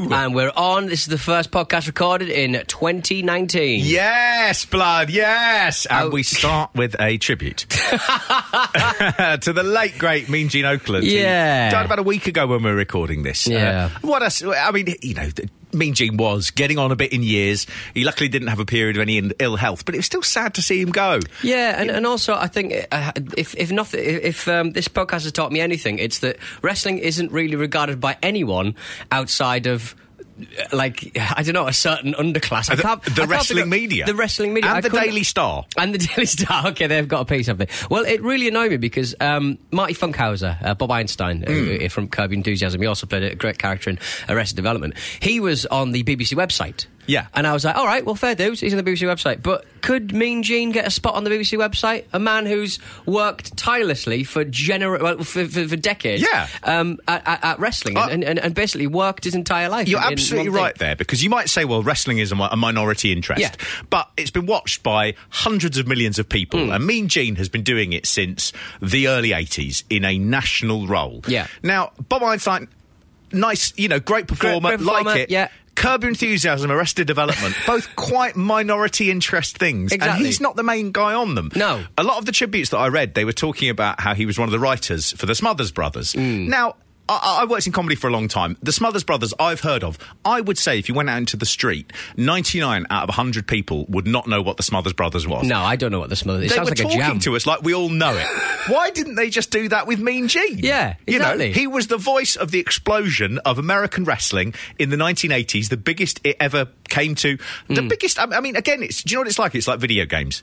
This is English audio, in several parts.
And we're on. This is the first podcast recorded in 2019. Yes, blood, yes. And Oh. we start with a tribute to the late, great Mean Gene Okerlund. who Yeah. died about a week ago when we were recording this. Yeah. Uh, what else? I mean, you know, Mean Gene was getting on a bit in years. He luckily didn't have a period of any ill health, but it was still sad to see him go. Yeah, and, and also I think uh, if if nothing, if um, this podcast has taught me anything, it's that wrestling isn't really regarded by anyone outside of. Like I don't know, a certain underclass. I The- can't- the I can't wrestling figure- media. the wrestling media, And I the Daily Star. and the Daily Star. Okay, they've got a piece of it. Well, it really annoyed me because um, Marty Funkhouser, uh, Bob Einstein uh, uh, from Curb Enthusiasm, he also played a great character in Arrested Development. He was on the BBC website. Yeah. And I was like, all right, well, fair dues. He's on the BBC website. But could Mean Gene get a spot on the BBC website? A man who's worked tirelessly for gener- well, for, for, for decades Yeah. um, at, at, at wrestling Uh, and, and, and basically worked his entire life. You're in- in absolutely thing. right there because you might say, well, wrestling is a, a minority interest, Yeah. but it's been watched by hundreds of millions of people, Hmm. and Mean Gene has been doing it since the early 80s in a national role. Yeah. Now, Bob Einstein, nice, you know, great performer, great performer, like it. yeah. Curb Your Enthusiasm, Arrested Development, both quite minority interest things. And he's not the main guy on them. No. A lot of the tributes that I read, they were talking about how he was one of the writers for the Smothers Brothers. Mm. Now, I, I worked in comedy for a long time. The Smothers Brothers, I've heard of. I would say if you went out into the street, 99 out of 100 people would not know what the Smothers Brothers was. No, I don't know what the Smothers. It They sounds were like a talking jam. to us like we all know it. Why didn't they just do that with Mean Gene? Yeah, You know, he was the voice of the explosion of American wrestling in the 1980s, the biggest it ever came to. The Mm. biggest, I mean, again, it's, do you know what it's like? It's like video games.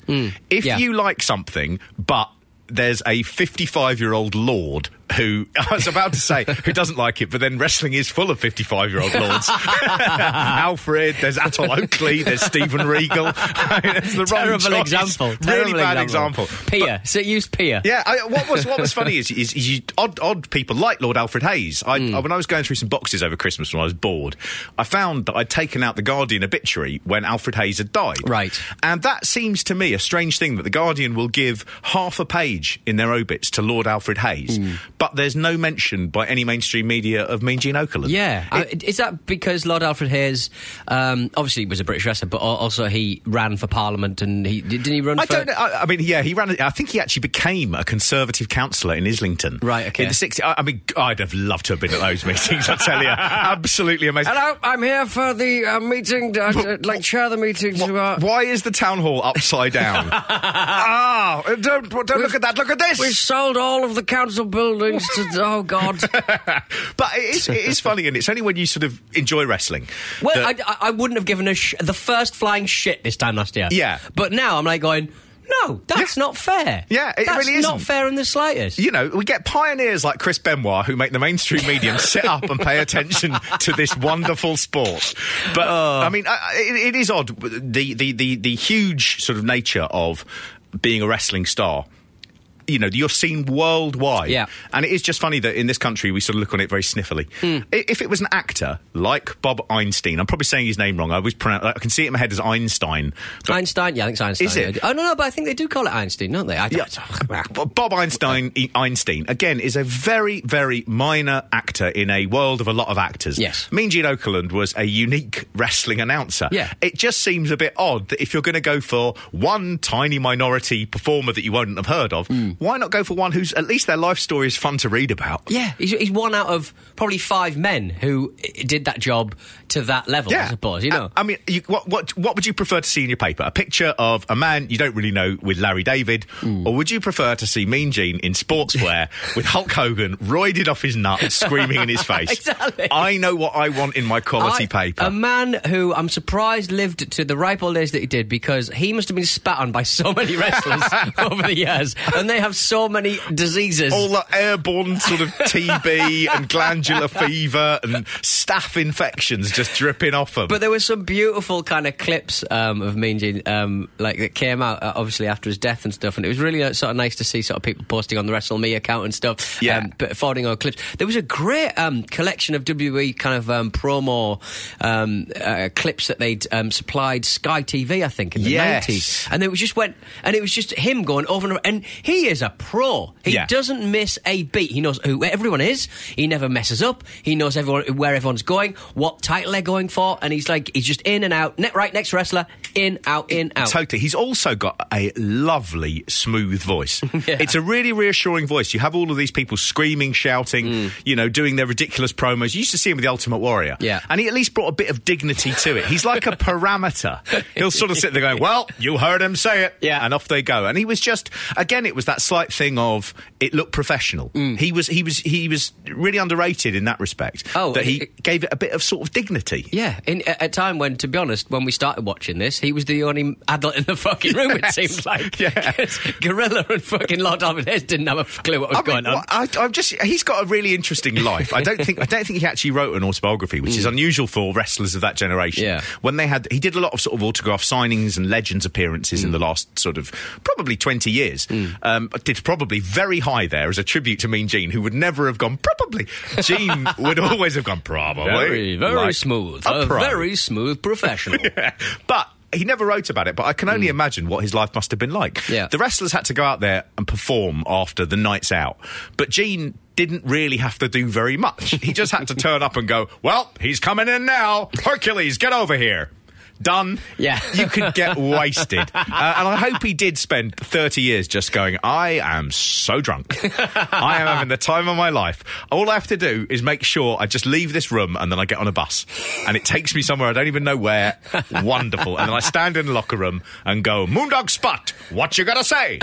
If Yeah. you like something, but there's a 55 year old lord who I was about to say who doesn't like it, but then wrestling is full of 55 year old lords. Alfred, there's Atholl Oakeley, there's Steven Regal. It's the wrong Terrible choice. example. Really Terrible bad example. Pia. So use Pia. Yeah, I, what was what was funny is, is, is you, odd odd people like Lord Alfred Hayes. I, Hmm. I- when I was going through some boxes over Christmas when I was bored, I found that I'd taken out the Guardian obituary when Alfred Hayes had died. Right. and that seems to me a strange thing that the Guardian will give half a page in their obits to Lord Alfred Hayes, Hmm. But there's no mention by any mainstream media of Mean Gene Okerlund. Yeah, I- is that because Lord Alfred Hayes, um, obviously was a British wrestler, but also he ran for Parliament and he didn't he run for I for? don't know. I, I mean, yeah, he ran. I think he actually became a Conservative councillor in Islington. Right, okay. In the 60s. I, I mean, I'd have loved to have been at those meetings. I tell you, absolutely amazing. Hello, I'm here for the uh, meeting. Uh, like chair the meeting to. Uh, Why is the town hall upside down? Ah, don't don't look at that. Look at this. we sold all of the council buildings to. Oh God. But it is, it is funny, and it's only when you sort of enjoy wrestling. Well, that- I, I- wouldn't have given a sh- the first flying shit this time last year. Yeah. but now I'm like going. No, that's Yeah. not fair. Yeah, it that's really isn't. fair in the slightest. you know, we get pioneers like Chris Benoit who make the mainstream medium sit up and pay attention to this wonderful sport. But Oh. I mean, I- it, it is odd the, the the the huge sort of nature of being a wrestling star. You know, you're seen worldwide. Yeah. And it is just funny that in this country we sort of look on it very sniffily. Hmm. I- If it was an actor like Bob Einstein, I'm probably saying his name wrong. I always pronounce, I can see it in my head as Einstein. Einstein, yeah, I think it's Einstein. Is it? Oh no, no, but I think they do call it Einstein, don't they? I Yeah. Bob Einstein, E- Einstein, again, is a very, very minor actor in a world of a lot of actors. Yes. Mean Gene Okerlund was a unique wrestling announcer. Yeah. It just seems a bit odd that if you're going to go for one tiny minority performer that you wouldn't have heard of, hmm. Why not go for one who's at least their life story is fun to read about? Yeah, he's, he's one out of probably five men who did that job to that level. I suppose you know. I, I mean, you, what what what would you prefer to see in your paper? A picture of a man you don't really know with Larry David, Hmm. or would you prefer to see Mean Gene in sportswear with Hulk Hogan roided off his nut, screaming in his face? Exactly. I know what I want in my quality I- paper. A man who I'm surprised lived to the ripe old age that he did because he must have been spat on by so many wrestlers over the years, and they have so many diseases. all the airborne sort of TB and glandular fever and staph infections just dripping off them. But there were some beautiful kind of clips um, of Mean Gene, um, like that came out uh, obviously after his death and stuff, and it was really uh, sort of nice to see sort of people posting on the WrestleMe account and stuff. Yeah. um, but forwarding on clips. There was a great um, collection of WWE kind of um, promo um, uh, clips that they'd um, supplied Sky TV, I think, in the Yes. nineties, and it was just went, and it was just him going over and over, and he is a pro. He Yeah. doesn't miss a beat. He knows who everyone is. He never messes up. He knows everyone where everyone's going, what title they're going for, and he's like he's just in and out. Ne- right, next wrestler, in out, in out. Totally. He's also got a lovely, smooth voice. It's a really reassuring voice. You have all of these people screaming, shouting, mm. you know, doing their ridiculous promos. You used to see him with the Ultimate Warrior. Yeah. And he at least brought a bit of dignity to it. He's like a parameter. He'll sort of sit there going, well, you heard him say it. Yeah. And off they go. And he was just, again, it was that slight thing of it looked professional. Mm. He was, he was, he was really underrated in that respect. Oh, that he it- gave it a bit of sort of dignity. Yeah, in, at a time when, to be honest, when we started watching this, he was the only adult in the fucking room. It Yes. seemed like, Yeah. Gorilla and fucking Lord Hayes didn't have a clue what was I going mean, on. I, I'm just he's got a really interesting life. I don't think I don't think he actually wrote an autobiography, which is unusual for wrestlers of that generation. Mm. Yeah. When they had he did a lot of sort of autograph signings and legends appearances Mm. in the last sort of probably 20 years. Um, did probably very high there as a tribute to Mean Gene, who would never have gone probably. Gene would always have gone probably. very, very like smooth, a a very smooth professional. but he never wrote about it, but I can only imagine what his life must have been like. Mm. Yeah. The wrestlers had to go out there and perform after the nights out, but Gene didn't really have to do very much. He just had to turn up and go, Well, he's coming in now. Hercules, get over here. Done. Yeah. You could get wasted. Uh, and I hope he did spend 30 years just going, I am so drunk. I am having the time of my life. All I have to do is make sure I just leave this room and then I get on a bus. And it takes me somewhere I don't even know where. Wonderful. And then I stand in the locker room and go, Moondog Spot, what you gotta say?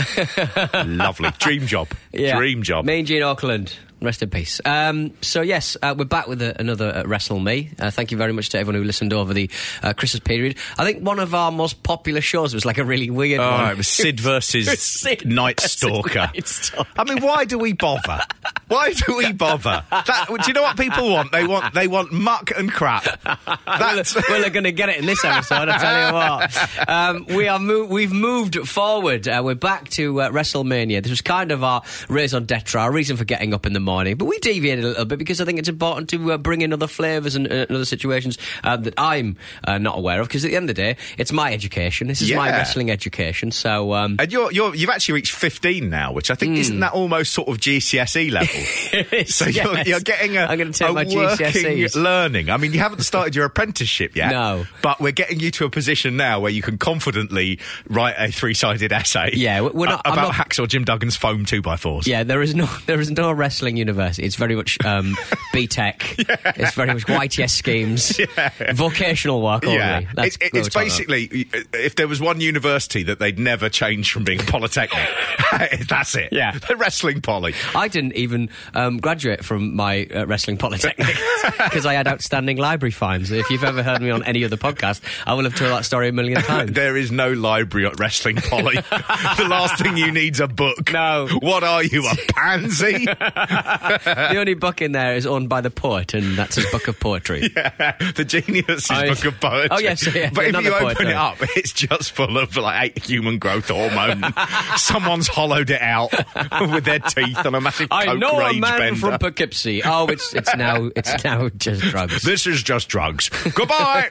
Lovely. Dream job. Yeah. Dream job. Mean Gene Okerlund. Rest in peace. Um, so yes, uh, we're back with a, another uh, Wrestle Me. Uh, thank you very much to everyone who listened over the uh, Christmas period. I think one of our most popular shows was like a really weird Oh, one. it was Sid versus Sid Night Stalker. Night Stalker. I mean, why do we bother? Why do we bother? That, do you know what people want? They want they want muck and crap. That's well, they're going to get it in this episode. I tell you what, um, we are mo- we've moved forward. Uh, we're back to uh, WrestleMania. This was kind of our raison d'être, our reason for getting up in the morning. But we deviated a little bit because I think it's important to uh, bring in other flavours and, uh, other situations uh, that I'm uh, not aware of. Because at the end of the day, it's my education. This is my wrestling education. So um, And you're, you're, you've actually reached 15 now, which I think isn't that almost sort of GCSE level? so you're, Hmm. You're getting a, I'm going to take my working GCSEs. learning. I mean, you haven't started your apprenticeship yet. No. But we're getting you to a position now where you can confidently write a three-sided essay. Yeah, we're not- about not- Hacksaw Jim Duggan's foam two by fours. Yeah, there is no there is no wrestling university. It's very much um, BTEC. It's very much YTS schemes, vocational work only. Yeah, That's it, it, it's we're about. basically if there was one university that they'd never change from being polytechnic, that's it. Yeah. the wrestling poly. I didn't even um, graduate from my uh, wrestling polytechnic because I had outstanding library fines. If you've ever heard me on any other podcast, I will have told that story a million times. There is no library at wrestling poly. the last thing you need's a book. No. What are you, a pansy? the only book in there is owned by the poet, and that's his book of poetry. the genius I- book of poetry. Oh, yes, yeah, But if you open it up, it's just full of like human growth hormone. Someone's hollowed it out with their teeth on a massive I coke know a rage man bender. from Poughkeepsie. Oh, it's it's now it's now just drugs. This is just drugs. Goodbye.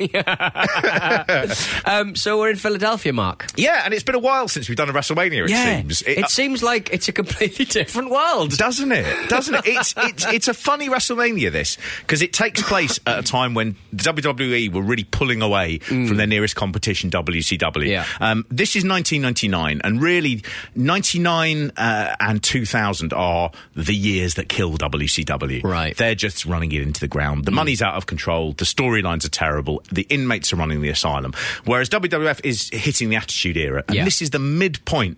Um, so we're in Philadelphia, Mark. Yeah, and it's been a while since we've done a WrestleMania. It seems. It, uh, seems like it's a completely different world. doesn't it? Doesn't doesn't it? It's it's it's a funny WrestleMania this because it takes place at a time when WWE were really pulling away from their nearest competition, WCW. Yeah. Um, this is 1999, and really 99 uh, and 2000 are the years that kill WCW. Right. They're just running it into the ground. The money's out of control. The storylines are terrible. The inmates are running the asylum. Whereas WWF is hitting the Attitude Era, and Yeah. this is the midpoint.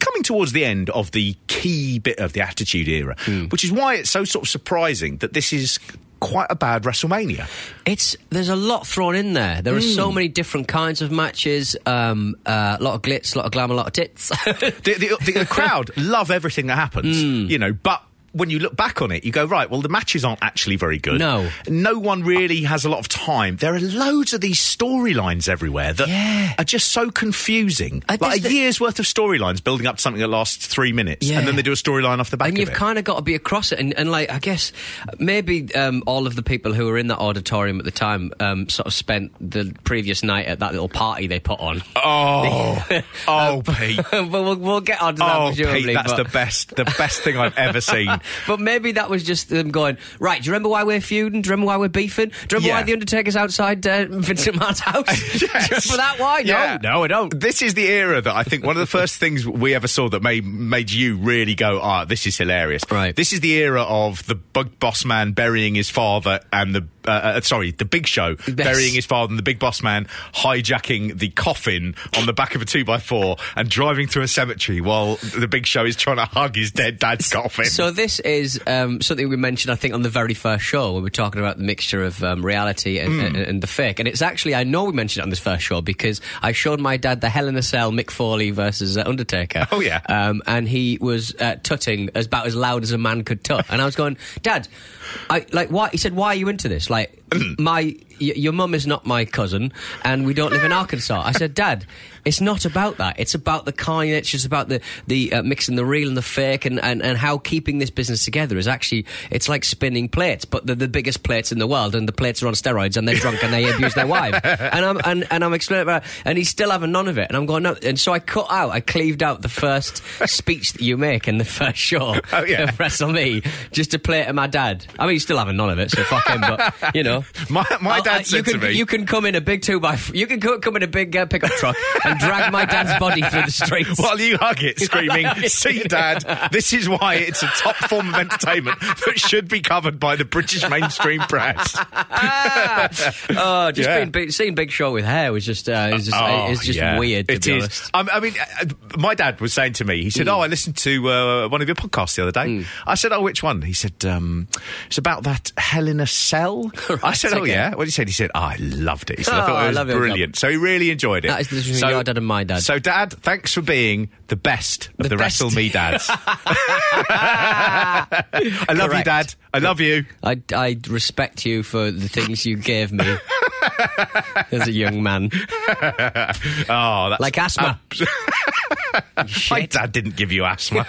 Coming towards the end of the key bit of the Attitude Era, which is why it's so sort of surprising that this is quite a bad WrestleMania. It's there's a lot thrown in there. There are Hmm. so many different kinds of matches. Um, uh, a lot of glitz, a lot of glamour, a lot of tits. the, the, the crowd love everything that happens, Hmm. you know, but when you look back on it, you go, right, well, the matches aren't actually very good. No. No one really has a lot of time. There are loads of these storylines everywhere that Yeah. are just so confusing. I like a the- year's worth of storylines building up to something that lasts three minutes, Yeah. and then they do a storyline off the back and you've kind of got to be across it. And, and like, I guess maybe um, all of the people who were in that auditorium at the time um, sort of spent the previous night at that little party they put on. oh, oh, Pete. but we'll, we'll get on to that Oh, presumably. Pete, that's but, the best, the best thing I've ever seen. But maybe that was just them going, right, do you remember why we're feuding? Do you remember why we're beefing? Do you remember Yeah. why The Undertaker's outside uh, Vincent Mann's house? Do you Yes. remember that why? Yeah. No, no, I don't. This is the era that I think one of the first things we ever saw that made made you really go, ah, this is hilarious. Right. This is the era of the bug boss man burying his father and the uh, uh, sorry, the Big Show burying his father and the Big Boss Man hijacking the coffin on the back of a two by four and driving through a cemetery while the Big Show is trying to hug his dead dad's coffin. So this is um, something we mentioned, I think, on the very first show when we were talking about the mixture of um, reality and, Hmm. and, and the fake. And it's actually, I know we mentioned it on this first show because I showed my dad the Hell in a Cell Mick Foley versus uh, Undertaker. Oh, yeah. um, and he was uh, tutting as about as loud as a man could tut. And I was going, Dad, I like why? He said, Why are you into this? Like my y- your mum is not my cousin, and we don't live in Arkansas. I said, Dad, it's not about that. It's about the kind. It's just about the the uh, mixing the real and the fake, and, and, and how keeping this business together is actually it's like spinning plates, but they're the biggest plates in the world, and the plates are on steroids, and they're drunk, and they abuse their wife. And I'm and, and I'm explaining about, and he's still having none of it, and I'm going no. And so I cut out, I cleaved out the first speech that you make in the first show Oh, yeah. of Wrestle Me, just to play it to my dad. I mean, he's still having none of it, so fuck him. But you know, My- my dad I- said you to me- you can come in a big two by, you can come in a big uh, pickup truck and drag my dad's body through the streets. While you hug it, screaming, "See, Dad, this is why it's a top form of entertainment that should be covered by the British mainstream press." Oh, just Yeah. being seeing Big Show with hair was just, uh, it's just, Oh, it's just yeah. weird. To It is. Um, I mean, uh, my dad was saying to me, he said, Mm. "Oh, I listened to uh, one of your podcasts the other day." I said, "Oh, which one?" He said, um, "It's about that Hell in a Cell." I said, "Oh, yeah." What did he say? he said, oh, "I loved it." He said, Oh, "I thought I it was brilliant." So he really enjoyed it. That is the difference between your dad and my dad. So, Dad, thanks for being the best of The the, best. Wrestle Me dads. I love you, Correct. Dad. I love you. I, I respect you for the things you gave me as a young man. Oh, that's Like asthma. My Shit. dad didn't give you asthma.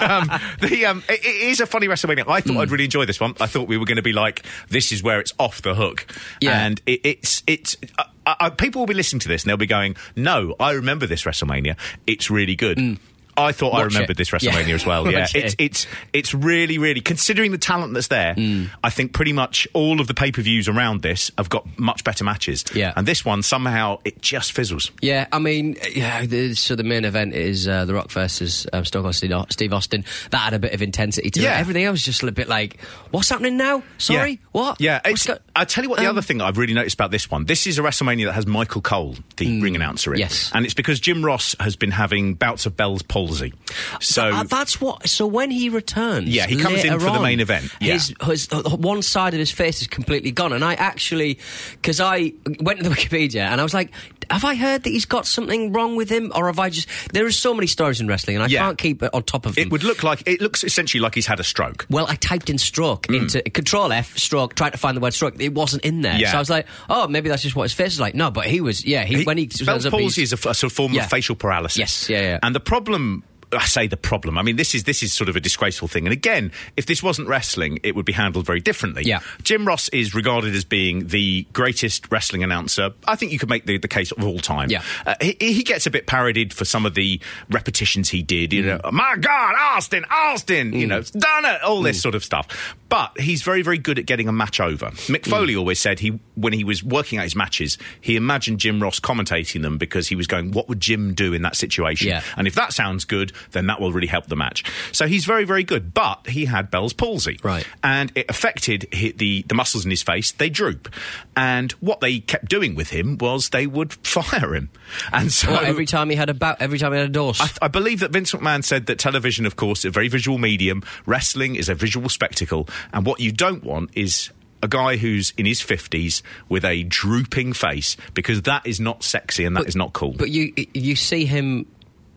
um, the, um, it, it is a funny WrestleMania. I thought Hmm. I'd really enjoy this one. I thought we were going to be like, this is where it's off the hook. Yeah. And it, it's it's uh, uh, people will be listening to this and they'll be going, no, I remember this WrestleMania. It's really good. I thought I Hmm. Remembered it. this WrestleMania Yeah. as well. Yeah, Watch it's it's it's really really considering the talent that's there. Hmm. I think pretty much all of the pay per views around this have got much better matches. Yeah. and this one somehow it just fizzles. Yeah, I mean, yeah. The, so the main event is uh, The Rock versus um, Stone Cold Steve Steve Austin. That had a bit of intensity to Yeah. it. Everything else was just a bit like, what's happening now? Sorry, Yeah. what? Yeah, What's it's, go- I tell you what. The Um, other thing I've really noticed about this one, this is a WrestleMania that has Michael Cole, the ring announcer, in. Yes. and it's because Jim Ross has been having bouts of Bell's palsy. So Uh, that's what. So when he returns, Yeah, he comes in for the main event, yeah. His, his uh, one side of his face is completely gone, and I actually, because I went to the Wikipedia and I was like, have I heard that he's got something wrong with him, or have I just? There are so many stories in wrestling, and I Yeah. can't keep it on top of them. it would look like it looks essentially like he's had a stroke. Well, I typed in stroke into Control F stroke, trying to find the word stroke. It wasn't in there, Yeah. so I was like, "Oh, maybe that's just what his face is like." No, but he was, yeah. He, when he Bell's palsy is a, a sort of form Yeah. of facial paralysis. Yes, yeah, yeah. And the problem I say the problem. I mean, this is this is sort of a disgraceful thing. And again, if this wasn't wrestling, it would be handled very differently. Yeah. Jim Ross is regarded as being the greatest wrestling announcer. I think you could make the, the case of all time. Yeah. Uh, he, he gets a bit parodied for some of the repetitions he did. You Mm. know, my God, Austin, Austin. You know, done it. All this sort of stuff. But he's very, very good at getting a match over. Mick Mm. Foley always said he, when he was working out his matches, he imagined Jim Ross commentating them because he was going, "What would Jim do in that situation?" Yeah. And if that sounds good, then that will really help the match. So he's very, very good. But he had Bell's palsy. Right. And it affected the, the muscles in his face. They droop. And what they kept doing with him was they would fire him. And so. Every time he had a bout, every time he had a dose. I, th- I believe that Vince McMahon said that television, of course, is a very visual medium. Wrestling is a visual spectacle. And what you don't want is a guy who's in his 50s with a drooping face because that is not sexy and that is not cool. But you you see him.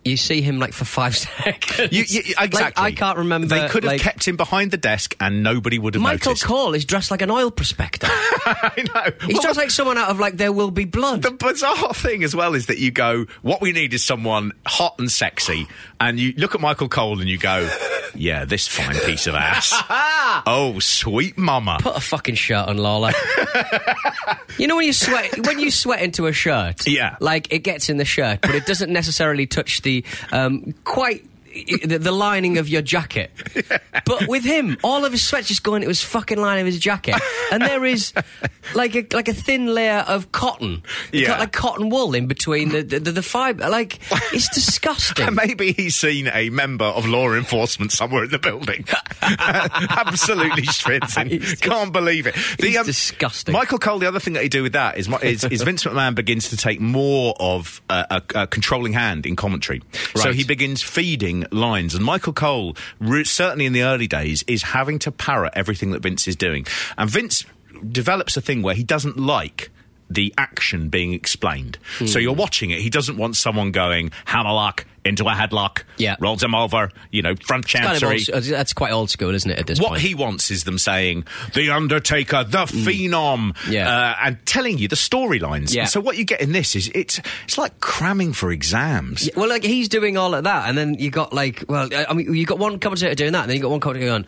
You see him like for five seconds. You- you- Like, exactly. I can't remember. They could have like, kept him behind the desk and nobody would have noticed. Michael noticed. Cole is dressed like an oil prospector. I know. He's What dressed like someone out of like There Will Be Blood. The bizarre thing as well is that you go, what we need is someone hot and sexy, and you look at Michael Cole and you go, yeah, this fine piece of ass. oh, sweet mama. Put a fucking shirt on, Lawler. you know when you sweat when you sweat into a shirt, Yeah. like it gets in the shirt, but it doesn't necessarily touch the um, quite. The, the lining of your jacket, but with him, all of his sweat's just going into his fucking line of his jacket, and there is like a like a thin layer of cotton, Yeah. like cotton wool in between the the, the, the fibre. Like it's disgusting. And maybe he's seen a member of law enforcement somewhere in the building. Absolutely just- Can't believe it. he's um, disgusting. Michael Cole, the other thing that he do with that is, is, is Vince McMahon begins to take more of a, a, a controlling hand in commentary. So he begins feeding lines. And Michael Cole, certainly in the early days, is having to parrot everything that Vince is doing. And Vince develops a thing where he doesn't like the action being explained. So Hmm. you're watching it. He doesn't want someone going hammerlock into a headlock, Yeah. rolls him over, you know, front Kind of chancery. old, that's quite old school, isn't it? At this What point, he wants is them saying the Undertaker, the Phenom, Mm. Yeah. uh, and telling you the storylines. Yeah. And so what you get in this is it's it's like cramming for exams. Yeah, well, like he's doing all of that, and then you got like, well, I mean, you got one commentator doing that, and then you got one commentator going,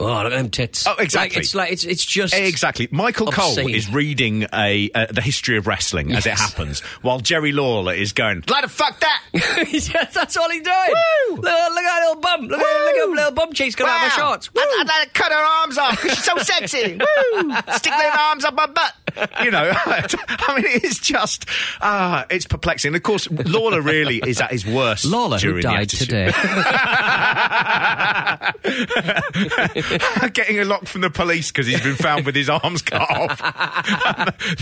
"Oh, look at them tits." Oh, exactly. Like, it's like it's it's just Exactly. Michael Cole is reading a uh, the history of wrestling as it happens, while Jerry Lawler is going, "Like the fuck that." yeah, that's all he's doing. Woo! Look, look at that little bum. Look, at, look at Woo! little bum cheeks coming out of my Wow. shorts. I'd, I'd to cut her arms off she's so sexy. Woo! Stick them arms up my butt. You know, I mean, it's just, uh, it's perplexing. And of course, Lawler really is at his worst. Lawler, who died today. Getting a lock from the police because he's been found with his arms cut off.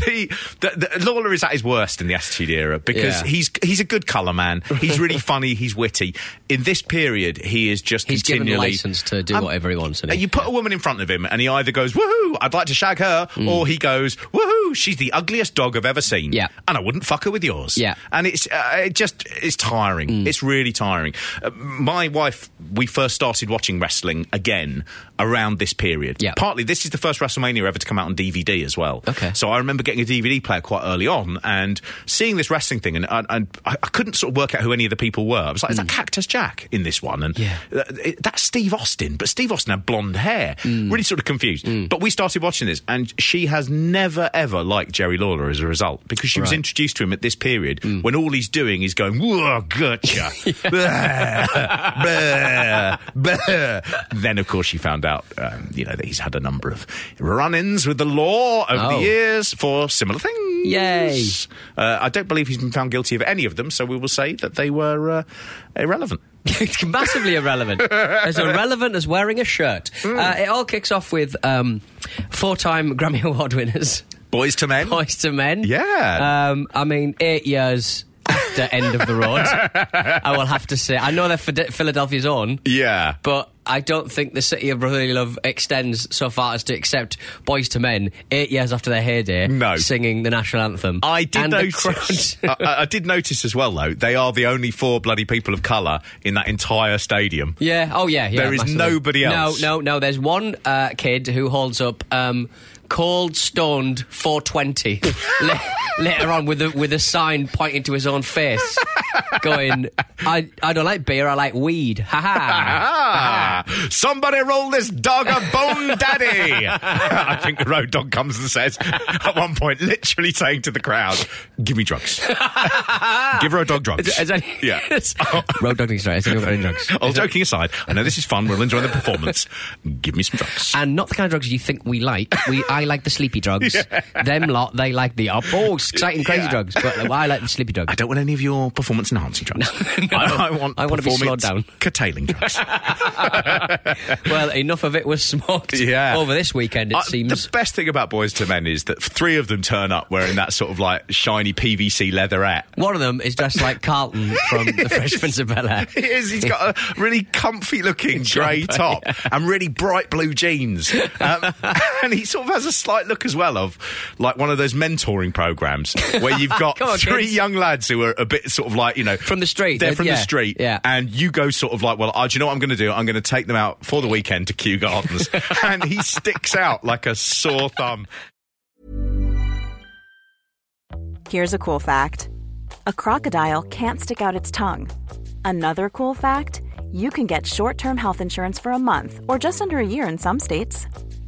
the, the, the, Lawler is at his worst in the Attitude Era because Yeah. he's he's a good colour man. He's really funny. He's witty. In this period, he is just He's given continually license to do Um, whatever he wants. he? You put a woman in front of him, and he either goes "Woohoo! I'd like to shag her," or he goes "Woohoo! She's the ugliest dog I've ever seen." Mm. Yeah. and I wouldn't fuck her with yours. Yeah. and it's uh, it just it's tiring. Mm. It's really tiring. Uh, my wife, we first started watching wrestling again around this period. Yeah. partly this is the first WrestleMania ever to come out on DVD as well. Okay. so I remember getting a DVD player quite early on and seeing this wrestling thing, and, and, and I, I couldn't sort of work out who any of the people were. I was like, "Is that Cactus Jack in this one?" And Mm. Yeah. uh, that's Steve Austin, but Steve Austin had blonde hair. Mm. Really sort of confused. But we started watching this, and she has never ever liked Jerry Lawler as a result because she was introduced to him at this period when all he's doing is going, "Whoa, gotcha." Blah, blah, blah. Then, of course, she found out, um, you know, that he's had a number of run-ins with the law over Oh. the years for similar things. Yay. Uh, I don't believe he's been found guilty of any of them, so we will say that they were uh, irrelevant. it's massively irrelevant. as irrelevant as wearing a shirt. Hmm. Uh, it all kicks off with um, four-time Grammy Award winners, Boyz II Men. Boyz II Men. Yeah. Um, I mean, eight years after End of the Road. I will have to say, I know they're Philadelphia's own. Yeah. But I don't think the city of brotherly love extends so far as to accept Boyz II Men eight years after their heyday No. singing the national anthem. I did notice. I, I did notice as well, though. They are the only four bloody people of colour in that entire stadium. Yeah. Oh, yeah. yeah There is massively. nobody else. No, no, no. There's one uh, kid who holds up um, cold stoned 420 later on with a with a sign pointing to his own face. Going, I, I don't like beer, I like weed. Ha ha. Somebody roll this dog a bone daddy. I think the Road Dogg comes and says, at one point, literally saying to the crowd, give me drugs. give Road Dogg drugs. Is- is that- yeah. Road Dogg needs Has anyone got any drugs? All joking aside, I know this is fun. We'll enjoy the performance. Give me some drugs. And not the kind of drugs you think we like. We, I like the sleepy drugs. Them lot, they like the oh, oh, exciting, crazy Yeah. drugs. But I like the sleepy drugs. I don't want any of your performance enhancing drugs. I, I want I want to be slowed down. Curtailing drugs. Well, enough of it was smoked Yeah. over this weekend, it Uh, seems. The best thing about Boyz II Men is that three of them turn up wearing that sort of like shiny PVC leatherette. One of them is dressed like Carlton from The Fresh Prince of Bel Air. It is. He's got a really comfy looking grey top and really bright blue jeans. Um, and he sort of has a slight look as well of like one of those mentoring programs where you've got on, three kids. young lads who are a bit sort of like, you know, From the street, They're uh, from the yeah, street. yeah. And you go sort of like, well, uh, do you know what I'm going to do? I'm going to take them out for the weekend to Kew Gardens. and he sticks out like a sore thumb. Here's a cool fact a crocodile can't stick out its tongue. Another cool fact you can get short term health insurance for a month or just under a year in some states.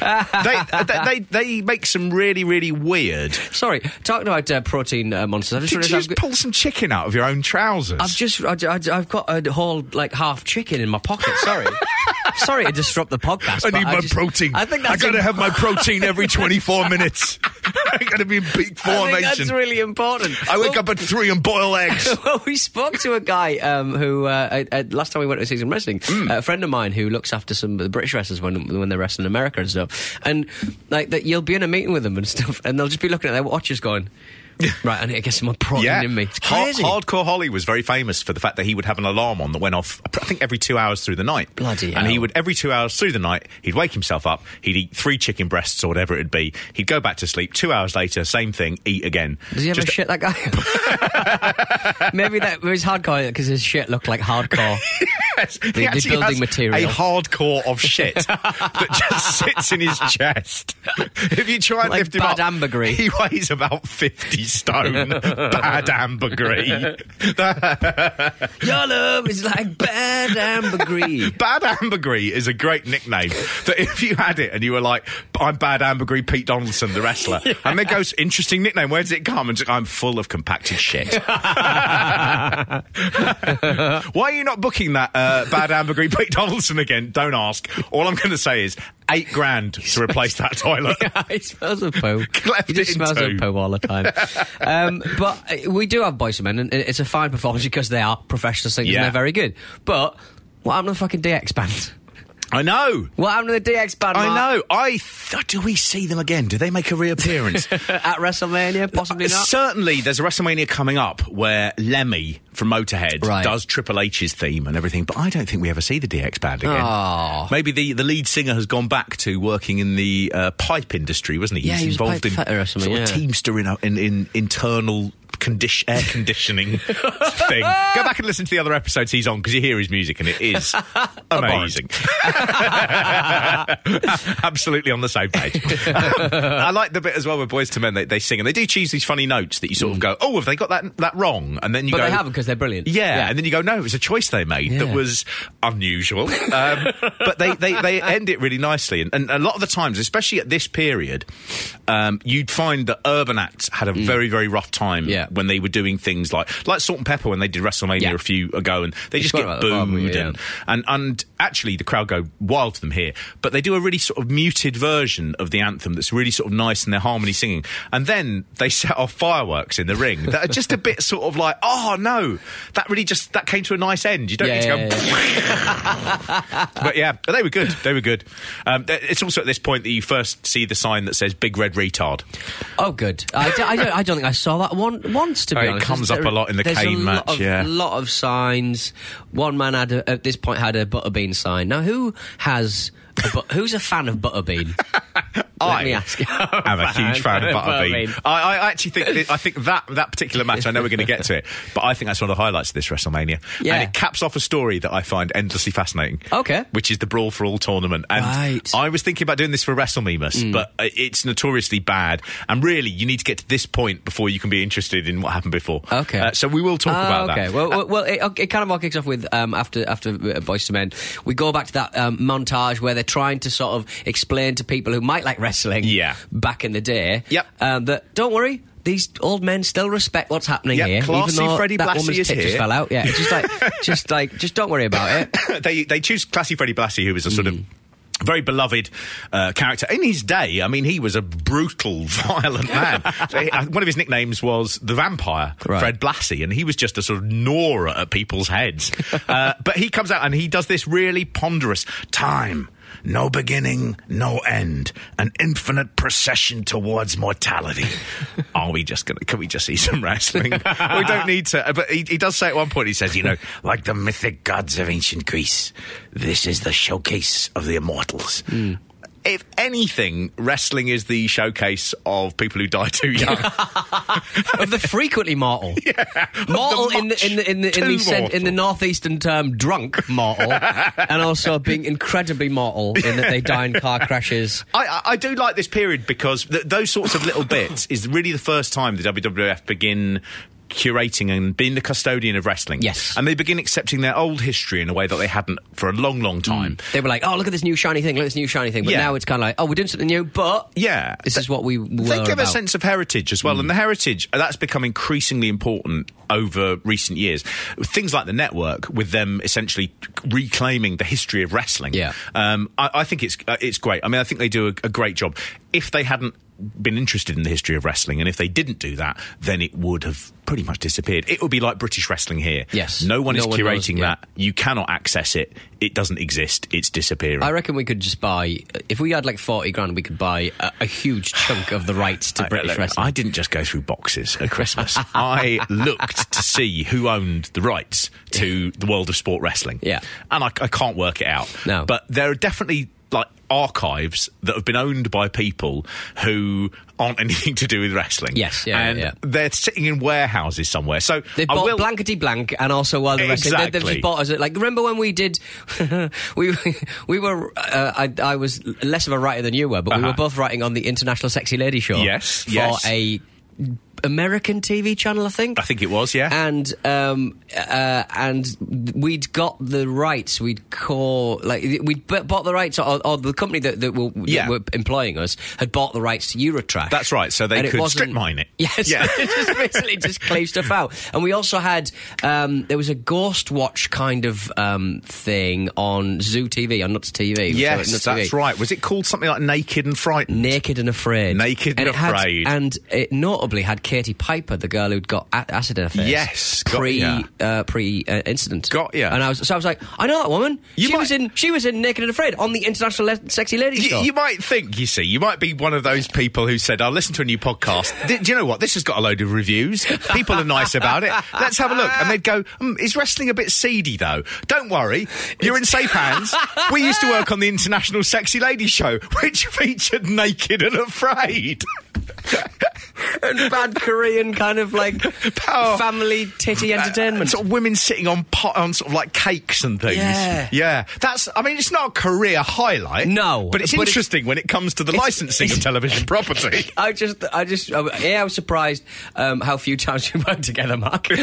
they, they, they they make some really really weird. Sorry, talking about uh, protein uh, monsters. I've just Did you I've just got- pull some chicken out of your own trousers? I've just, I, have got a whole like half chicken in my pocket. Sorry, sorry to disrupt the podcast. I need my just- protein. I think that's I gotta im- have my protein every 24 minutes. I gotta be in peak I formation. that's really important. I wake Well- up at three and boil eggs. well, we spoke to a guy um, who uh, uh, last time we went to season wrestling, Hmm. uh, a friend of mine who looks after some of the British wrestlers when when they wrestle in America and stuff. And like that, you'll be in a meeting with them and stuff, and they'll just be looking at their watches, going, "Right, and I need to get more yeah, in me." It's crazy. Hardcore Holly was very famous for the fact that he would have an alarm on that went off. I think every two hours through the night. Bloody And he would every two hours through the night, he'd wake himself up. He'd eat three chicken breasts or whatever it'd be. He'd go back to sleep. Two hours later, same thing. Eat again. Does he ever Just- shit that guy? Maybe that was hardcore because his shit looked like hardcore. Yes, The- he the building material. A hardcore of shit that just sits in his chest. If you try and Like lift him bad up, ambergris. he weighs about 50 stone. bad ambergris. Your love is like bad ambergris. Bad Ambergris is a great nickname. That if you had it and you were like, "I'm Bad Ambergris Pete Donaldson, the wrestler," and then goes, "Interesting nickname. Where does it come?" And just, I'm full of compacted shit. Why are you not booking that uh, Bad Ambergris Pete Donaldson again? Don't ask. All I'm going to say is eight grand to replace that toilet. he smells of poo. Left he just it smells two. of poo all the time. Um, but uh, we do have Boys and Men, and it's a fine performance because they are professional singers Yeah. and they're very good. But what happened to the fucking DX band? I know. What happened to the DX band? I Mark? know. I th- do we see them again? Do they make a reappearance? At WrestleMania, possibly not. Certainly, there's a WrestleMania coming up where Lemmy from Motorhead Right. does Triple H's theme and everything, but I don't think we ever see the DX band again. Oh. Maybe the, the lead singer has gone back to working in the uh, pipe industry, wasn't he? Yeah, he was involved in fitter or something, sort of yeah. teamster in, in, in internal. Condi- air conditioning thing. Go back and listen to the other episodes he's on because you hear his music and it is amazing. Absolutely on the same page. I like the bit as well with Boyz II Men. They, they sing and they do choose these funny notes that you sort of go, "Oh, have they got that that wrong?" And then you But go, they haven't because they're brilliant. yeah, and then you go, no, it was a choice they made that was unusual. Um, but they, they, they end it really nicely. And, and a lot of the times, especially at this period, um, you'd find that Urban Acts had a very, very rough time Mm. When they were doing things like like Salt-N-Pepa when they did WrestleMania Yeah. a few ago, and they just get about that before, haven't we? booed. And, and, and actually, the crowd go wild for them here. But they do a really sort of muted version of the anthem that's really sort of nice in their harmony singing. And then they set off fireworks in the ring that are just a bit sort of like, oh no, that really just that came to a nice end. You don't Yeah, need to go. yeah, but yeah, they were good. They were good. Um, it's also at this point that you first see the sign that says "Big Red Retard." Oh, good. I, don't, I don't think I saw that one once. To be Oh, it comes There's- up a lot in the a match, Lot of, yeah. lot of signs. One man had a, at this point had a butterbean sign. Now, who has? A bu- who's a fan of butterbean? Let me ask. I'm a huge fan of Butterbean. I, I actually think I think that that particular match. I know we're going to get to it, but I think that's one of the highlights of this WrestleMania. Yeah. and it caps off a story that I find endlessly fascinating. Okay. which is the Brawl for All tournament. And Right. Mm. I was thinking about doing this for WrestleMemus, but uh, it's notoriously bad. And really, you need to get to this point before you can be interested in what happened before. Okay. Uh, so we will talk Ah, about okay. that. Well, well, well it, it kind of all kicks off with um, after after uh, Boyz II Men. We go back to that um, montage where they're trying to sort of explain to people who might like wrestling, Yeah. back in the day, Yep. um, that don't worry. These old men still respect what's happening Yep, here, classy even though Freddie that Blassie woman's is just here. fell out. Yeah, just like, just like, just don't worry about it. they they choose classy Freddie Blassie, who was a sort Mm. of. Very beloved uh, character in his day. I mean, he was a brutal, violent man. Uh, One of his nicknames was the Vampire, Right. Fred Blassie, and he was just a sort of gnawer at people's heads. uh, but he comes out and he does this really ponderous time. No beginning, no end. An infinite procession towards mortality. Are we just gonna? Can we just see some wrestling? we don't need to. Uh, but he, he does say at one point. He says, "You know, like the mythic gods of ancient Greece, this is the showcase of the immortals." Hmm. If anything, wrestling is the showcase of people who die too young. of the frequently mortal, mortal in the in the in the in the, too sen- in the northeastern term drunk mortal, and also being incredibly mortal in that they die in car crashes. I, I- I do like this period because th- those sorts of little bits is really the first time the WWF begin curating and being the custodian of wrestling. Yes. And they begin accepting their old history in a way that they hadn't for a long, long time. They were like, "Oh, look at this new shiny thing! Look at this new shiny thing!" But Yeah. now it's kind of like, "Oh, we're doing something new," but Yeah. this is what we were They give about. a sense of heritage as well, and the heritage uh, that's become increasingly important over recent years. Things like the network, with them essentially reclaiming the history of wrestling. Yeah. um, I, I think it's uh, it's great. I mean, I think they do a, a great job. If they hadn't been interested in the history of wrestling, and if they didn't do that, then it would have pretty much disappeared. It would be like British wrestling here. Yes. no one No is one knows, curating yeah. that. You cannot access it. It doesn't exist. It's disappearing. I reckon we could just buy, if we had like forty grand, we could buy a, a huge chunk of the rights to I- British look, wrestling. I didn't just go through boxes at Christmas. I looked to see who owned the rights to the world of sport wrestling. Yeah. And I, I can't work it out. No. But there are definitely archives that have been owned by people who aren't anything to do with wrestling. Yes, yeah, and yeah. they're sitting in warehouses somewhere. So They've I bought will- blankety blank and also while the wrestling. They, they've just bought us like remember when we did we we were uh, I, I was less of a writer than you were, but we Uh-huh. were both writing on the International Sexy Lady Show. Yes, for yes. a American TV channel, I think. I think it was, yeah. and um, uh, and we'd got the rights. We'd call like we'd b- bought the rights, or, or the company that, that, were, Yeah. that were employing us had bought the rights to Eurotrash. That's right, so they And could strip mine it. Yes, Yeah. just basically just cleave stuff out. And we also had um, there was a Ghost Watch kind of um, thing on Zoo TV on Nuts TV. yes, So, Nuts that's TV. right. Was it called something like Naked and Frightened? Naked and Afraid. Naked and had- Afraid. and it notably had Katie Piper, the girl who'd got a- acid in her face. Yes, got pre ya. uh, pre uh, incident. Got ya. And I was so I was like, I know that woman. You she might- was in she was in Naked and Afraid on the International Le- Sexy Ladies You, show. you might think, you see, you might be one of those people who said, I'll listen to a new podcast. Th- Do you know what? This has got a load of reviews. People are nice about it. Let's have a look. And they'd go, mm, is wrestling a bit seedy, though? Don't worry. You're in safe hands. We used to work on the International Sexy Ladies show, which featured Naked and Afraid. and bad Korean kind of like Oh. family titty entertainment. Sort of women sitting on pot, on sort of like cakes and things. Yeah. yeah. That's. I mean, it's not a career highlight. No, but it's but it's- interesting when it comes to the It's- licensing of television property. I just, I just, uh, yeah, I was surprised um, how few times we worked together, Mark. we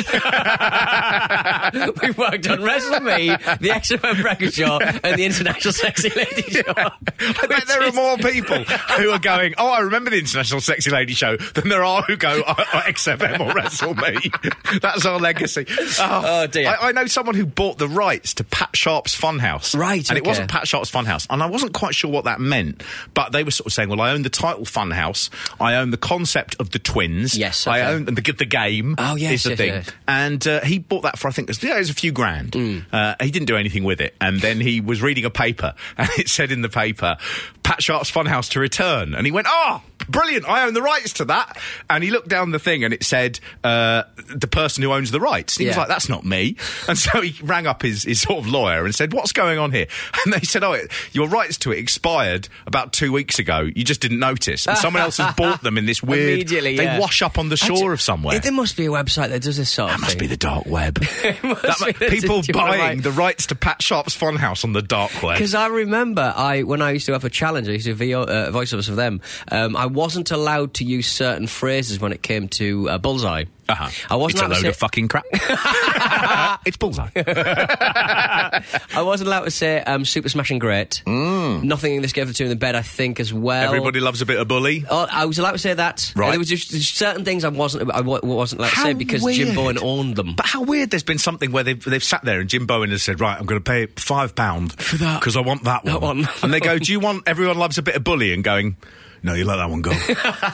worked on Wrestle Me, the XFM Breakfast Show, and the International Sexy Lady Show. I bet there are more people who are going, oh, I remember the International Sexy Lady Show than there are who go, oh, oh, XFM or Wrestle Me. That's our legacy. Oh, Oh, dear. I, I know someone who bought the rights to Pat Sharp's Funhouse. Right, And it wasn't Pat Sharp's Funhouse. And I wasn't quite sure what that meant. But they were sort of saying, well, I own the title Funhouse. I own the concept of the twins. Yes, I own the, the game. Oh, yes, is the yes, thing. yes. And uh, he bought that for, I think, it was, yeah, it was a few grand. Mm. Uh, he didn't do anything with it. And then he was reading a paper, and it said in the paper, Pat Sharp's Funhouse to return. And he went, oh, brilliant, I own the rights to that. And he looked down the thing, and it said, uh, the person who owns the rights. And he was like, that's not me. And so he rang up his, his sort of lawyer and said, what's going on here? And they said, oh, it, your rights to it expired about two weeks ago. You just didn't notice. And someone else has bought them in this weird... Immediately, They yeah. wash up on the shore of somewhere. There must be a website that does this sort That of must thing. be the dark web. That be people right. buying the rights to Pat Sharp's Funhouse on the dark web. Because I remember, I when I used to have a challenge, I used to do VO, uh, voiceovers for them. Um, I wasn't allowed to use certain phrases when it came to uh, Bullseye. Uh-huh. I wasn't it's a allowed load to of say, fucking crap. it's bullseye. I wasn't allowed to say um, super smashing great. Mm. Nothing in this gave the two in the bed. I think as well. Everybody loves a bit of bully. Oh, I was allowed to say that. Right. There was just certain things I wasn't. I wa- wasn't allowed to say because Jim. Bowen owned them. But how weird! There's been something where they've they've sat there and Jim Bowen has said, "Right, I'm going to pay five pound for that. because I want that one." That one. and they go, "Do you want everyone loves a bit of bully?" And going. No, you let that one go.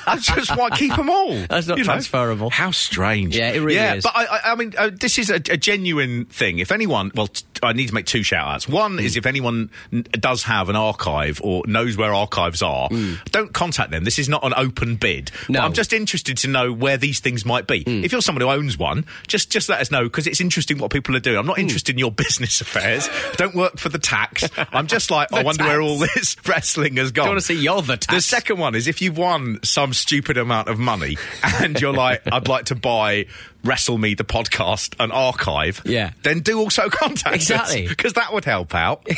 I just want to keep them all. That's not you know? transferable. How strange. Yeah, it really yeah, is. But I, I, I mean, uh, this is a, a genuine thing. If anyone, well, t- I need to make two shout outs. One Mm. is if anyone n- does have an archive or knows where archives are, don't contact them. This is not an open bid. Mm. No. Mm. But I'm just interested to know where these things might be. If you're someone who owns one, just just let us know because it's interesting what people are doing. Mm. I'm not interested in your business affairs. don't work for the tax. I'm just like, I wonder where all this wrestling has gone. I want to see you're the tax. The second one is if you've won some stupid amount of money and you're like, I'd like to buy Wrestle Me the podcast an archive. Yeah. Then do also contact Exactly. because that would help out. but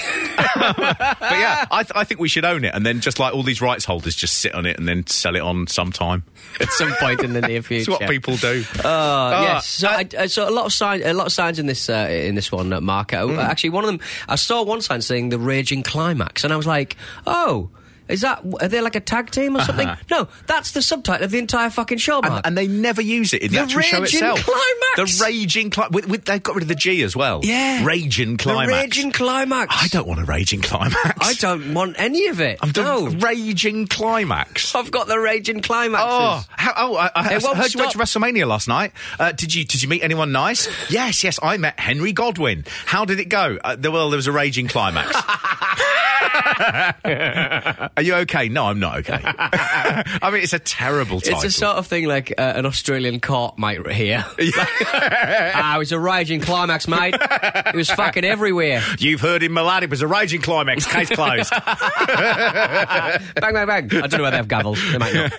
yeah, I, th- I think we should own it and then just like all these rights holders just sit on it and then sell it on sometime. at some point in the near future. It's what people do. Uh, Oh, yes. So, I, uh, so a lot of signs, a lot of signs in this uh, in this one, Marco. Uh, Hmm. Actually, one of them, I saw one sign saying the raging climax, and I was like, oh. Is that are they like a tag team or something? Uh-huh. No, that's the subtitle of the entire fucking show, And, and they never use it in the, The actual show raging itself. climax. The raging climax. They've got rid of the G as well. Yeah. Raging climax. the climax. raging climax. I don't want a raging climax. I don't want any of it. I'm the no. raging climax. I've got the raging climaxes. Oh, how, oh! I, I, I heard you went to. WrestleMania last night. Uh, did you did you meet anyone nice? yes, yes. I met Henry Godwinn. How did it go? Uh, well, there was a raging climax. Are you okay? No, I'm not okay. I mean, it's a terrible title. It's a sort of thing like uh, an Australian court might hear. ah, it was a raging climax, mate. It was fucking everywhere. You've heard in Milan it was a raging climax. Case closed. Bang, bang, bang. I don't know where they have gavels. They might not.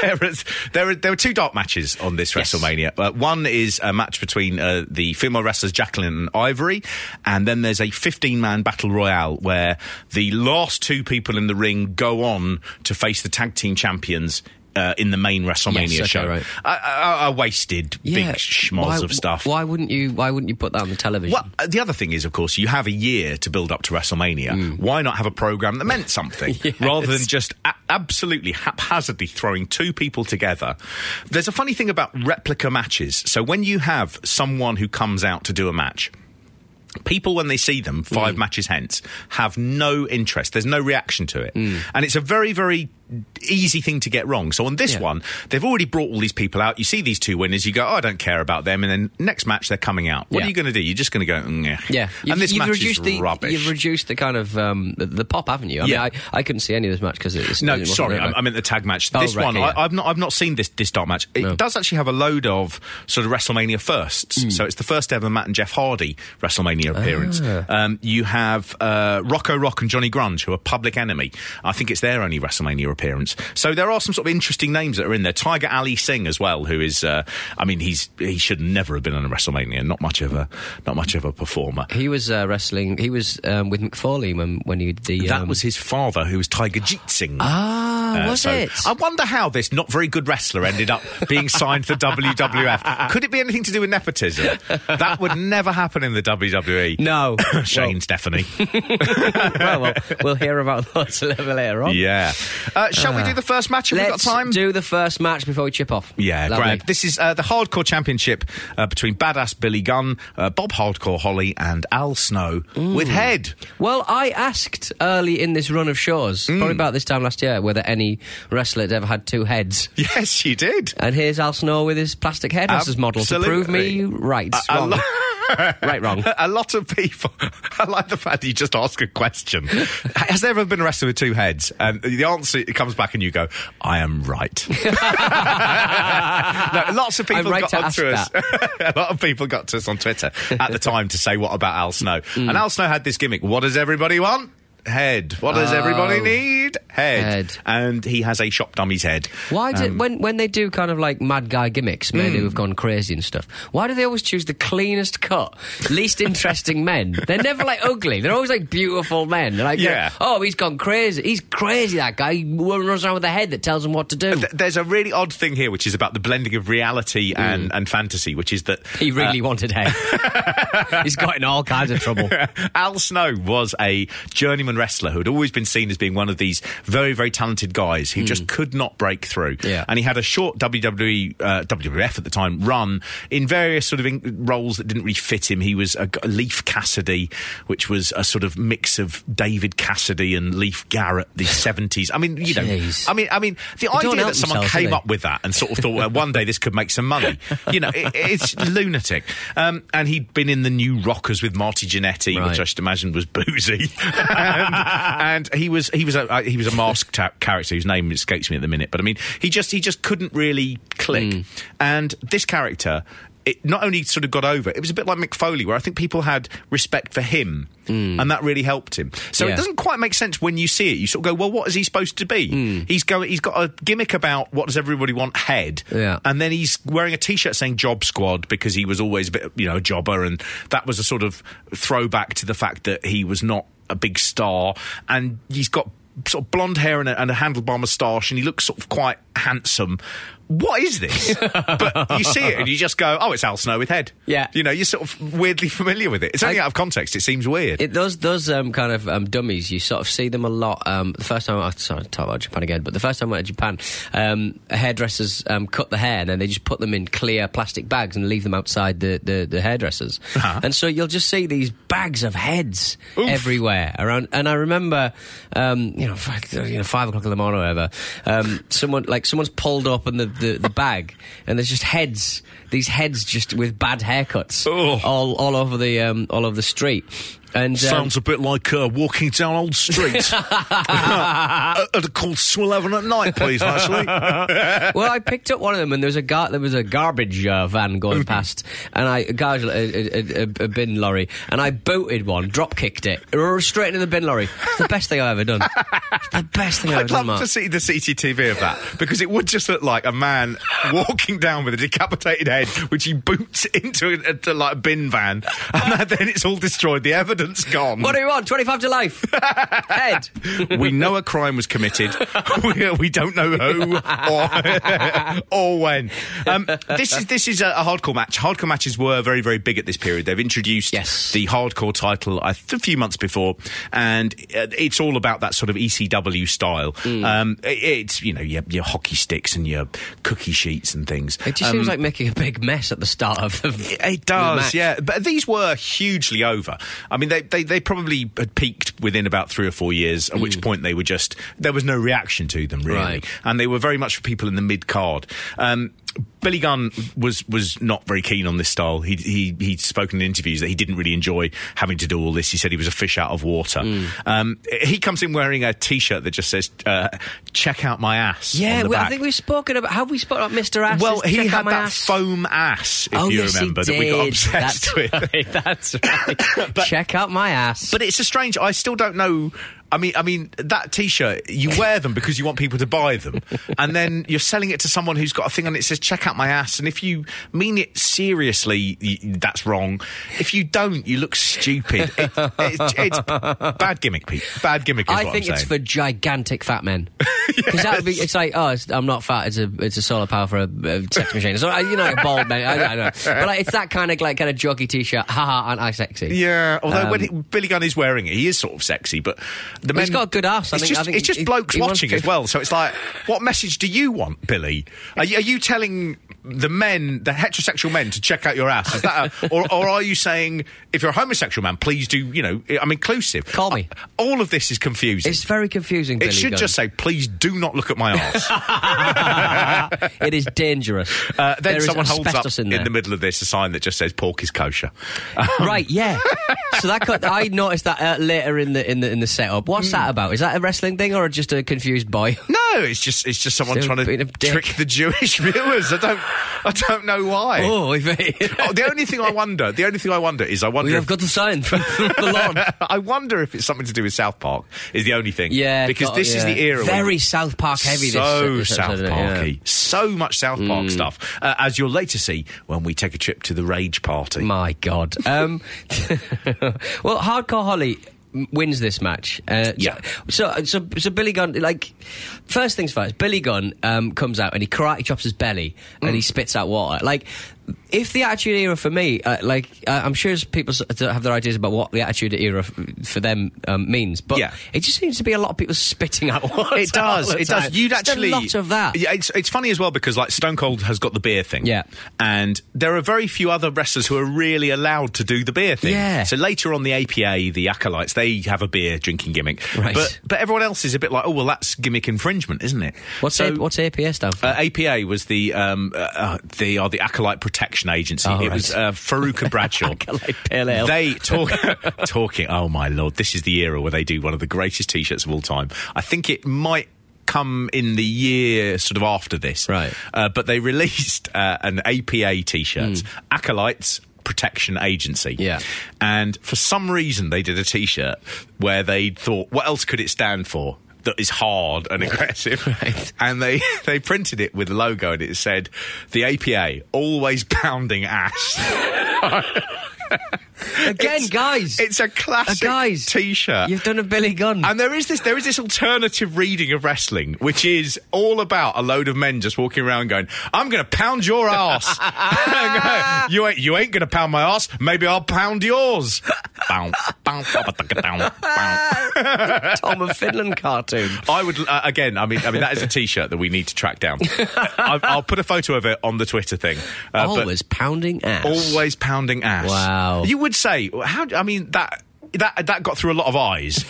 there, is, there, are, there were two dark matches on this Yes. WrestleMania. Uh, one is a match between uh, the female wrestlers Jacqueline and Ivory, and then there's a 15 man battle royale where the last two people in the ring go on to face the tag team champions. Uh, in the main WrestleMania Yes, okay, show, right. I, I, I wasted big schmoz why, of stuff. Why wouldn't you? Why wouldn't you put that on the television? Well, uh, the other thing is, of course, you have a year to build up to WrestleMania. Mm. Why not have a program that meant something rather than just a- absolutely haphazardly throwing two people together? There's a funny thing about replica matches. So when you have someone who comes out to do a match, People, when they see them five matches hence, have no interest. There's no reaction to it. And it's a very, very easy thing to get wrong. So on this Yeah. one, they've already brought all these people out. You see these two winners, you go, oh, I don't care about them. And then next match, they're coming out. What Yeah. are you going to do? You're just going to go, mm, yeah. Yeah, And this match reduced is the, rubbish. You've reduced the kind of um, the, pop, haven't you? I Yeah. mean, I, I couldn't see any of this match because it's No, it sorry, I, I meant the tag match. Oh, this right, one, yeah. I, I've not, I've not seen this this dark match. It No. does actually have a load of sort of WrestleMania firsts. Hmm. So it's the first ever Matt and Jeff Hardy WrestleMania appearance. Ah. Um, you have uh, Rocco Rock and Johnny Grunge, who are Public Enemy. I think it's their only WrestleMania appearance. So there are some sort of interesting names that are in there. Tiger Ali Singh as well, who is, uh, I mean, he's he should never have been on a WrestleMania. Not much of a not much of a performer. He was uh, wrestling. He was um, with McFarlane when when he did the. That um, was his father, who was Tiger Jeet Singh. Ah, Uh, was so it? I wonder how this not very good wrestler ended up being signed for WWF. Could it be anything to do with nepotism? That would never happen in the WWE. no, Shane Stephanie. well, well, we'll hear about that a little later on. yeah. Uh, shall we do the first match? Have we got Let's time? do the first match before we chip off. Yeah, Lovely. Greg. This is uh, the Hardcore Championship uh, between Badass Billy Gunn, uh, Bob Hardcore Holly, and Al Snow with Head. Well, I asked early in this run of shows, Mm. probably about this time last year, whether any wrestler had ever had two heads. Yes, you did. And here's Al Snow with his plastic hairdresser's model to prove me right. A- a wrong. lo- right, wrong. A lot of people. I like the fact that you just ask a question. Has there ever been a wrestler with two heads? And the answer it comes back, and you go, "I am right." no, lots of people right got to onto ask us. a lot of people got to us on Twitter at the time to say, "What about Al Snow?" Mm. And Al Snow had this gimmick. What does everybody want? Head. What does everybody Oh. need? Head. Head. And he has a shop dummy's head. Why did Um, when when they do kind of like mad guy gimmicks, men Hmm. who have gone crazy and stuff? Why do they always choose the cleanest cut, least interesting men? They're never like ugly. They're always like beautiful men. They're like, Yeah. oh, he's gone crazy. He's crazy. That guy He runs around with a head that tells him what to do. Th- There's a really odd thing here, which is about the blending of reality and, and fantasy, which is that. He really wanted head. he's got in all kinds of trouble. Al Snow was a journeyman wrestler who had always been seen as being one of these very, very talented guys who just could not break through. Yeah. And he had a short WWE, uh, WWF at the time run in various sort of in- roles that didn't really fit him. He was a Leif Cassidy, which was a sort of mix of David Cassidy and Leif Garrett, the 70s. I mean, you know, Jeez. I mean, I mean, the don't idea that someone came up with that and sort of thought, well, one day this could make some money. You know, it, it's lunatic. Um, and he'd been in the New Rockers with Marty Jannetty, which I should imagine was boozy. and, and he was he was a uh, he was a masked character whose name escapes me at the minute. But I mean, he just he just couldn't really click. Hmm. And this character. It not only sort of got over, it was a bit like Mick Foley, where I think people had respect for him, and that really helped him. So. Yeah. it doesn't quite make sense when you see it. You sort of go, "Well, what is he supposed to be?" Hmm. He's going. He's got a gimmick about what does everybody want head, Yeah. and then he's wearing a T-shirt saying "Job Squad" because he was always a bit, you know, a jobber, and that was a sort of throwback to the fact that he was not a big star, and he's got sort of blonde hair and a, and a handlebar moustache, and he looks sort of quite handsome. What is this? but you see it and you just go, "Oh, it's Al Snow with head." Yeah. you know, you're sort of weirdly familiar with it. It's only I- out of context. It seems weird. It, those those um, kind of um, dummies, you sort of see them a lot. Um, the first time I sorry, to talk about Japan again, but the first time I went to Japan, um, hairdressers um, cut the hair and then they just put them in clear plastic bags and leave them outside the the, the hairdressers. Uh-huh. And so you'll just see these bags of heads everywhere around. And I remember, um, you know, five, you know, five o'clock in the morning or whatever, um, someone like someone's pulled up in the, the, the bag and there's just heads. These heads just with bad haircuts Oh. all all over the um, all over the street. And um, Sounds a bit like uh, walking down old street. at a called Swilleven at night, please, Ashley. well, I picked up one of them, and there was a gar- there was a garbage uh, van going past, and I a, garbage, a, a, a, bin lorry, and I booted one, drop kicked it, straight into the bin lorry. It's the best thing I've ever done. It's the best thing I've I'd ever done. love Mark. to see the CCTV of that because it would just look like a man walking down with a decapitated head, which he boots into, a, like a bin van, and then it's all destroyed. The evidence gone. What do we want? Twenty five to life. Head. we know a crime was committed. we, we don't know who or, or when. Um, this is this is a, a hardcore match. Hardcore matches were very very big at this period. They've introduced Yes. the hardcore title a few months before, and uh, it's all about that sort of ECW style. Mm. Um, it- it's you know your, your hockey sticks and your cookie sheets and things. It just Um, seems like making a big mess at the start of the. It the does, match. yeah. But these were hugely over. I mean, they, they, they probably had peaked within about three or four years, at which point they were just, there was no reaction to them, really. Right. And they were very much for people in the mid card. Um, Billy Gunn was was not very keen on this style. He he he'd spoken in interviews that he didn't really enjoy having to do all this. He said he was a fish out of water. Hmm. Um, he comes in wearing a T-shirt that just says uh, "Check out my ass." Yeah, on the well, I think we've spoken about. Have we spoken about Mr. Ass? Well, he had that ass. foam ass, if oh, you yes, remember, that we got obsessed That's with. Right, that's right. Check out my ass. But it's a strange. I still don't know. I mean, I mean that T-shirt. You wear them because you want people to buy them, and then you're selling it to someone who's got a thing on it that says "Check out my ass." And if you mean it seriously, y that's wrong. If you don't, you look stupid. It, it's, it's bad gimmick, Pete. Bad gimmick. Is I think I'm it's saying. for gigantic fat men. Because that would be, it's like, oh, it's, I'm not fat. It's a, it's a solar power for a, a sex machine. So, uh, you know, a bald man. I, I know. But like, it's that kind of like kind of joggy t-shirt. Haha, aren't I sexy? Yeah, although when Um, he, Billy Gunn is wearing it, he is sort of sexy, but the Well, he's men, got a good ass. I It's think- just, I think it's just he- blokes he watching as well. So it's like, what message do you want, Billy? Are you, are you telling the men, the heterosexual men, to check out your ass? Is that, a, or, or are you saying if you're a homosexual man, please do? You know, I'm inclusive. Call me. All of this is confusing. It's very confusing. it should Gunn. just say, please do not look at my ass. it is dangerous. Uh, then There someone holds up in, in, the middle of this a sign that just says pork is kosher. right, yeah. so that I noticed that uh, later in the in the in the setup. What's that about? Is that a wrestling thing or just a confused boy? No, it's just it's just someone Still trying being to a dick. trick the Jewish viewers. I don't I don't know why. oh, if Oh, the only thing I wonder, the only thing I wonder is I wonder we if have got the sign from the lawn. I wonder if it's something to do with South Park. Is the only thing. Yeah, because got- this is yeah. the era. Very South Park heavy. So this, this South episode, isn't it? Yeah. Parky, so much South Park stuff. Uh, as you'll later see when we take a trip to the Rage Party. My God. Um, well, Hardcore Holly wins this match. Uh, Yeah. So, so, so Billy Gunn, like, first things first. Billy Gunn um, comes out and he karate chops his belly and Mm. he spits out water. Like, if the Attitude Era for me, uh, like, uh, I'm sure people have their ideas about what the Attitude Era f- for them um, means, but Yeah. it just seems to be a lot of people spitting out water. It does. It does. You'd actually a lot of that. Yeah, it's it's funny as well because like Stone Cold has got the beer thing. Yeah. and there are very few other wrestlers who are really allowed to do the beer thing. Yeah. So later on, the APA, the acolytes, they have a beer drinking gimmick. Right. But but everyone else is a bit like, oh well, that's gimmick infringement, isn't it? What's, so, A- what's APA stand for? Uh, APA was the um, uh, uh, they are the acolyte protection agency. Oh, it right. was uh, Faarooq Bradshaw. Acolyte Pale Ale. They talk talking. Oh my lord, this is the era where they do one of the greatest t-shirts of all time. I think it might come in the year sort of after this, Right. Uh, but they released uh, an APA t-shirt, acolytes. Protection Agency. Yeah. And for some reason, they did a t shirt where they thought, what else could it stand for? That is hard and aggressive, Right. and they they printed it with a logo, and it said, "The APA always pounding ass." Again, It's- guys. It's a classic Uh, guys, t-shirt. You've done a Billy Gunn. and there is this there is this alternative reading of wrestling, which is all about a load of men just walking around going, "I'm going to pound your ass." you ain't you ain't going to pound my ass. Maybe I'll pound yours. Tom of Finland cartoon. I would uh, again. I mean, I mean that is a T-shirt that we need to track down. I'll, I'll put a photo of it on the Twitter thing. Uh, Always pounding ass. always pounding ass. Wow. You would say how? I mean that. That that got through a lot of eyes,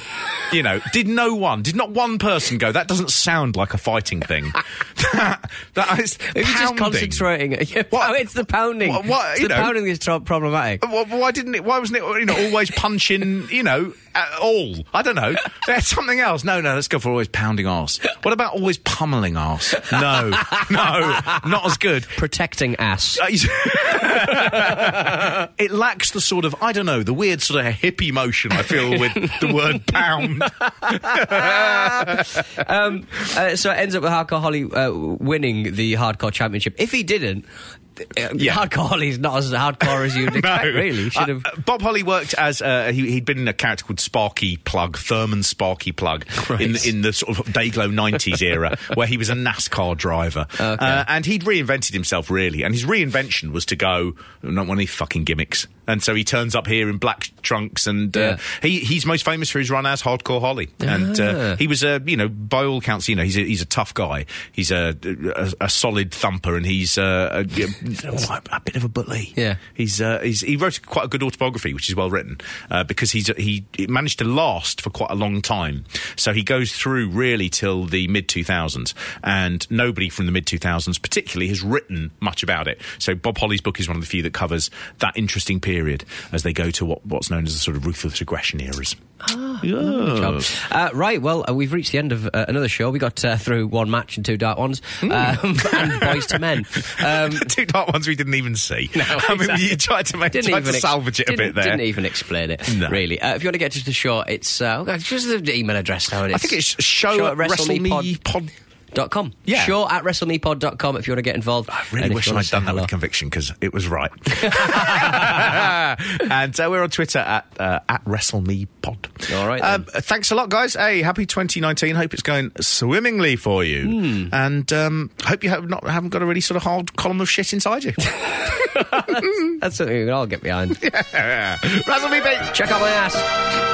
you know. Did no one? Did not one person go? That doesn't sound like a fighting thing. that that is Maybe just concentrating. What- oh, it's the pounding. what- what- It's the know- pounding is problematic. Why, why didn't it? Why wasn't it? You know, always punching. You know, at all. I don't know. There's something else. No, no. Let's go for always pounding ass. What about always pummeling ass? No, no, not as good. Protecting ass. Uh, it lacks the sort of I don't know the weird sort of hippie motion I feel with the word pound. um, uh, so it ends up with Hardcore Holly uh, winning the Hardcore Championship. If he didn't, uh, Yeah. Hardcore Holly's not as hardcore as you'd expect, really. Should have. Uh, Bob Holly worked as uh, he, he'd been in a character called Sparky Plugg, Thurman Sparky Plugg, in Right. in the sort of Dayglow '90s era, where he was a NASCAR driver, Okay. uh, and he'd reinvented himself really. And his reinvention was to go not one of these fucking gimmicks. And so he turns up here in black trunks, and uh, Yeah. he he's most famous for his run as Hardcore Holly. And Ah. uh, he was a you know by all counts, you know he's a, he's a tough guy. He's a a, a solid thumper, and he's uh, a, he's a, a bit of a bully. Yeah. he's, uh, he's he wrote quite a good autobiography, which is well written uh, because he's he it managed to last for quite a long time. So he goes through really till the mid two thousands, and nobody from the mid two thousands particularly has written much about it. So Bob Holly's book is one of the few that covers that interesting period as they go to what, what's known as the sort of ruthless aggression eras. Job. Uh, right, well, uh, we've reached the end of uh, another show. We got uh, through one match and two dark ones, Hmm. um, and Boyz II Men. Um, Two dark ones we didn't even see. No, I mean, you tried to make, didn't tried even to ex- salvage it a bit there. Didn't even explain it, No. really. Uh, if you want to get to the show, it's uh, okay, just the email address now. It is. I think it's show, at WrestleMePod. Dot com. Yeah. Show at WrestleMePod.com if you want to get involved. I really wish I'd done that hello. with conviction because it was right. and uh, we're on Twitter at uh, at WrestleMePod. All right, Um, thanks a lot, guys. Hey, happy 2019. Hope it's going swimmingly for you. Hmm. And um, hope you have not haven't got a really sort of hard column of shit inside you. That's something we can all get behind. Razzle me, babe. Check out my ass.